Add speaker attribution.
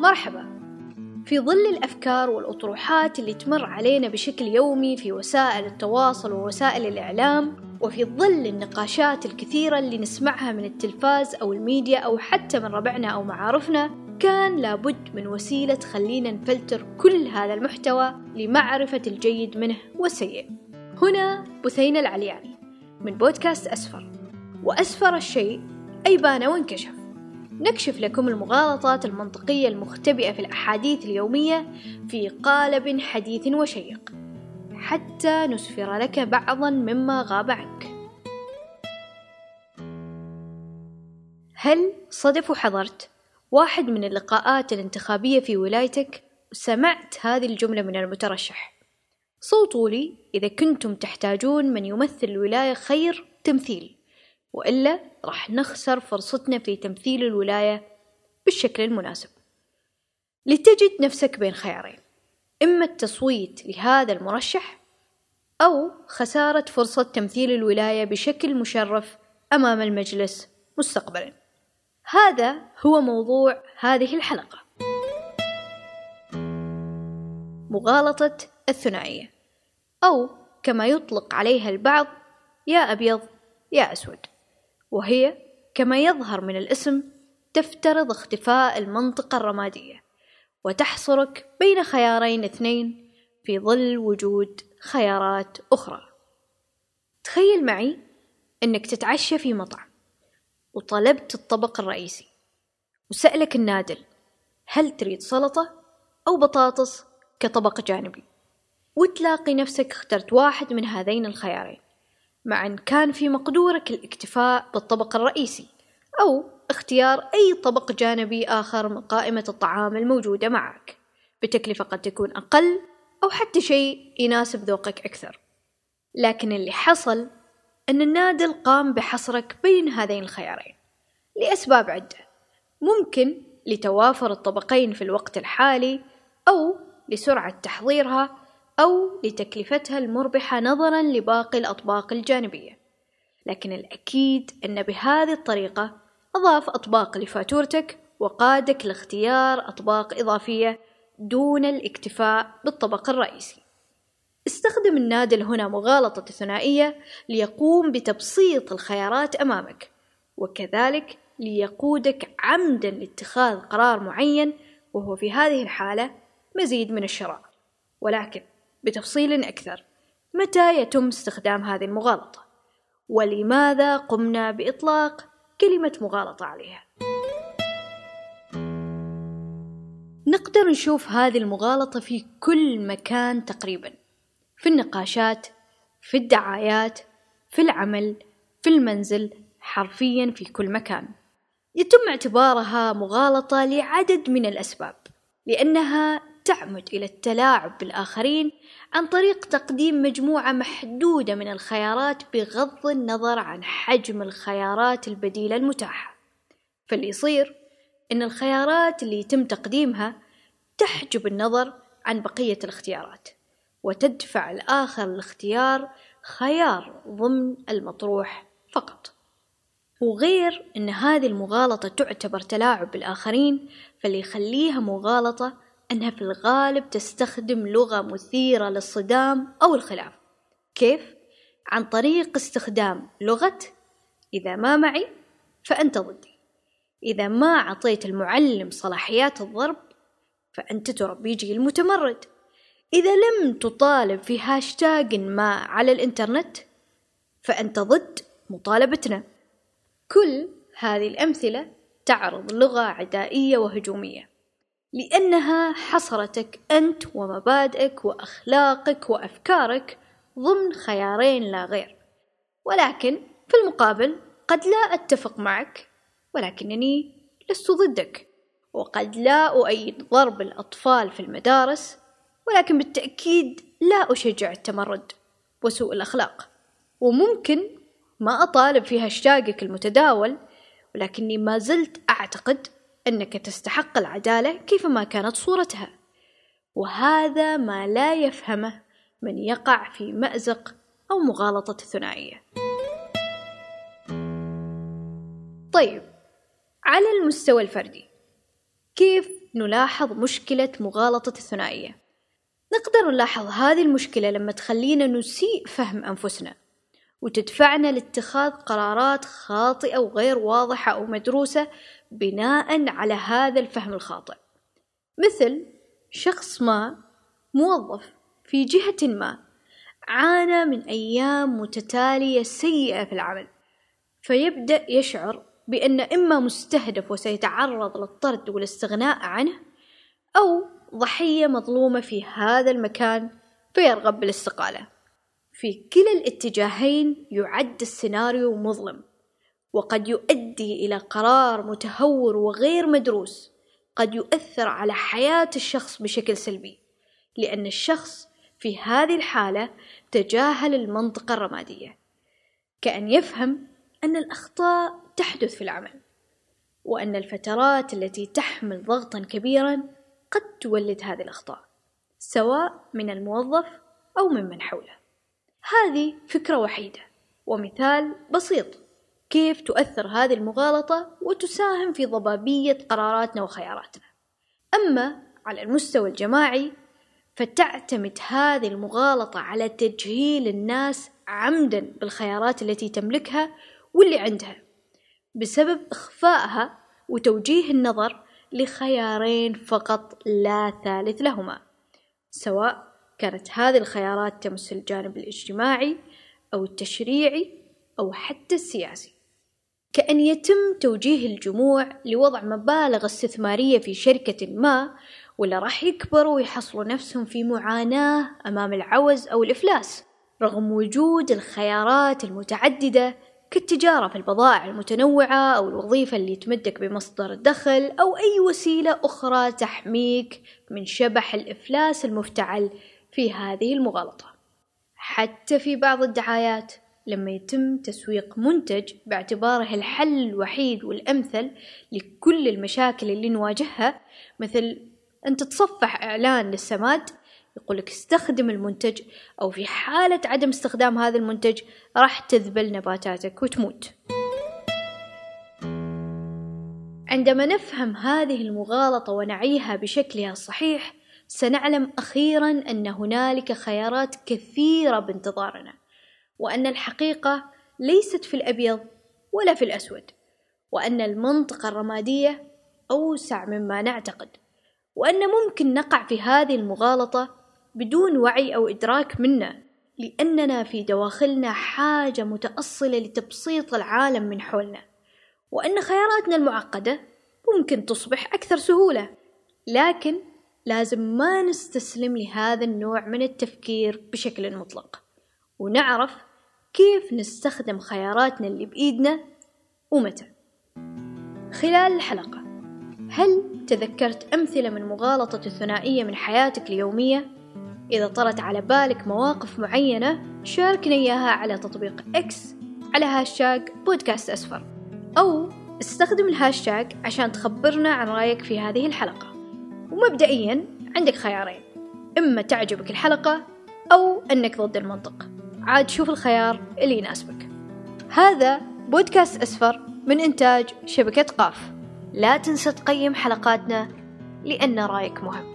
Speaker 1: مرحبا. في ظل الأفكار والأطروحات اللي تمر علينا بشكل يومي في وسائل التواصل ووسائل الإعلام وفي ظل النقاشات الكثيرة اللي نسمعها من التلفاز أو الميديا أو حتى من ربعنا أو معارفنا كان لابد من وسيلة تخلينا نفلتر كل هذا المحتوى لمعرفة الجيد منه والسيء هنا بثينة العلياني من بودكاست أسفر. وأسفر الشيء أي بان وانكشف. نكشف لكم المغالطات المنطقية المختبئة في الأحاديث اليومية في قالب حديث وشيق. حتى نسفر لك بعضا مما غاب عنك. هل صدف وحضرت واحد من اللقاءات الانتخابية في ولايتك وسمعت هذه الجملة من المترشح. صوتوا لي إذا كنتم تحتاجون من يمثل الولاية خير تمثيل. وإلا راح نخسر فرصتنا في تمثيل الولاية بالشكل المناسب. لتجد نفسك بين خيارين إما التصويت لهذا المرشح أو خسارة فرصة تمثيل الولاية بشكل مشرف أمام المجلس مستقبلا. هذا هو موضوع هذه الحلقة. مغالطة الثنائية أو كما يطلق عليها البعض يا أبيض يا أسود. وهي كما يظهر من الاسم تفترض اختفاء المنطقة الرمادية وتحصرك بين خيارين اثنين في ظل وجود خيارات أخرى. تخيل معي أنك تتعشى في مطعم وطلبت الطبق الرئيسي وسألك النادل هل تريد سلطة أو بطاطس كطبق جانبي وتلاقي نفسك اخترت واحد من هذين الخيارين. مع أن كان في مقدورك الاكتفاء بالطبق الرئيسي أو اختيار أي طبق جانبي آخر من قائمة الطعام الموجودة معك بتكلفة قد تكون أقل أو حتى شيء يناسب ذوقك أكثر. لكن اللي حصل أن النادل قام بحصرك بين هذين الخيارين. لأسباب عدة. ممكن لتوافر الطبقين في الوقت الحالي أو لسرعة تحضيرها أو لتكلفتها المربحة نظرا لباقي الأطباق الجانبية. لكن الأكيد أن بهذه الطريقة أضاف أطباق لفاتورتك وقادك لاختيار أطباق إضافية دون الاكتفاء بالطبق الرئيسي. استخدم النادل هنا مغالطة الثنائية ليقوم بتبسيط الخيارات أمامك وكذلك ليقودك عمدا لاتخاذ قرار معين وهو في هذه الحالة مزيد من الشراء. ولكن بتفصيل أكثر. متى يتم استخدام هذه المغالطة؟ ولماذا قمنا بإطلاق كلمة مغالطة عليها؟ نقدر نشوف هذه المغالطة في كل مكان تقريبا. في النقاشات في الدعايات في العمل في المنزل حرفيا في كل مكان. يتم اعتبارها مغالطة لعدد من الأسباب لأنها تعمد إلى التلاعب بالآخرين عن طريق تقديم مجموعة محدودة من الخيارات بغض النظر عن حجم الخيارات البديلة المتاحة. فاللي يصير إن الخيارات اللي يتم تقديمها تحجب النظر عن بقية الاختيارات وتدفع الآخر الاختيار خيار ضمن المطروح فقط. وغير أن هذه المغالطة تعتبر تلاعب بالآخرين فاللي يخليها مغالطة أنها في الغالب تستخدم لغة مثيرة للصدام أو الخلاف. كيف؟ عن طريق استخدام لغة إذا ما معي فأنت ضدي. إذا ما أعطيت المعلم صلاحيات الضرب فأنت تربيجي المتمرد. إذا لم تطالب في هاشتاج ما على الإنترنت فأنت ضد مطالبتنا. كل هذه الأمثلة تعرض لغة عدائية وهجومية. لأنها حصرتك أنت ومبادئك وأخلاقك وأفكارك ضمن خيارين لا غير. ولكن في المقابل قد لا أتفق معك ولكنني لست ضدك. وقد لا أؤيد ضرب الأطفال في المدارس ولكن بالتأكيد لا أشجع التمرد وسوء الأخلاق. وممكن ما أطالب في هاشتاجك المتداول ولكني ما زلت أعتقد أنك تستحق العدالة كيفما كانت صورتها. وهذا ما لا يفهمه من يقع في مأزق أو مغالطة الثنائية طيب على المستوى الفردي كيف نلاحظ مشكلة مغالطة الثنائية؟ نقدر نلاحظ هذه المشكلة لما تخلينا نسيء فهم أنفسنا. وتدفعنا لاتخاذ قرارات خاطئة وغير واضحة أو مدروسة بناء على هذا الفهم الخاطئ. مثل شخص ما موظف في جهة ما عانى من أيام متتالية سيئة في العمل فيبدأ يشعر بأن إما مستهدف وسيتعرض للطرد والاستغناء عنه أو ضحية مظلومة في هذا المكان فيرغب بالاستقالة. في كلا الاتجاهين يعد السيناريو مظلم وقد يؤدي إلى قرار متهور وغير مدروس قد يؤثر على حياة الشخص بشكل سلبي لأن الشخص في هذه الحالة تجاهل المنطقة الرمادية كأن يفهم أن الأخطاء تحدث في العمل وأن الفترات التي تحمل ضغطا كبيرا قد تولد هذه الأخطاء سواء من الموظف أو ممن حوله. هذه فكرة وحيدة ومثال بسيط. كيف تؤثر هذه المغالطة وتساهم في ضبابية قراراتنا وخياراتنا؟ أما على المستوى الجماعي فتعتمد هذه المغالطة على تجهيل الناس عمدا بالخيارات التي تملكها واللي عندها بسبب إخفائها وتوجيه النظر لخيارين فقط لا ثالث لهما سواء كانت هذه الخيارات تمس الجانب الاجتماعي أو التشريعي أو حتى السياسي. كأن يتم توجيه الجموع لوضع مبالغ استثمارية في شركة ما ولا راح يكبروا ويحصلوا نفسهم في معاناة أمام العوز أو الإفلاس رغم وجود الخيارات المتعددة كالتجارة في البضائع المتنوعة أو الوظيفة اللي تمدك بمصدر الدخل أو أي وسيلة أخرى تحميك من شبح الإفلاس المفتعل في هذه المغالطة. حتى في بعض الدعايات لما يتم تسويق منتج باعتباره الحل الوحيد والأمثل لكل المشاكل اللي نواجهها مثل أن تتصفح إعلان للسماد يقولك استخدم المنتج أو في حالة عدم استخدام هذا المنتج راح تذبل نباتاتك وتموت. عندما نفهم هذه المغالطة ونعيها بشكلها الصحيح سنعلم أخيرا أن هنالك خيارات كثيرة بانتظارنا وأن الحقيقة ليست في الأبيض ولا في الأسود وأن المنطقة الرمادية أوسع مما نعتقد وأن ممكن نقع في هذه المغالطة بدون وعي أو إدراك منا لأننا في دواخلنا حاجة متأصلة لتبسيط العالم من حولنا وأن خياراتنا المعقدة ممكن تصبح أكثر سهولة لكن لازم ما نستسلم لهذا النوع من التفكير بشكل مطلق. ونعرف كيف نستخدم خياراتنا اللي بإيدنا ومتى. خلال الحلقة هل تذكرت أمثلة من مغالطة الثنائية من حياتك اليومية؟ إذا طرت على بالك مواقف معينة شاركنا إياها على تطبيق إكس على هاشتاج بودكاست أسفر. أو استخدم الهاشتاج عشان تخبرنا عن رأيك في هذه الحلقة. ومبدئيا عندك خيارين. إما تعجبك الحلقة أو أنك ضد المنطق. عاد شوف الخيار اللي يناسبك. هذا بودكاست أسفر من إنتاج شبكة قاف. لا تنسى تقيم حلقاتنا لأن رأيك مهم.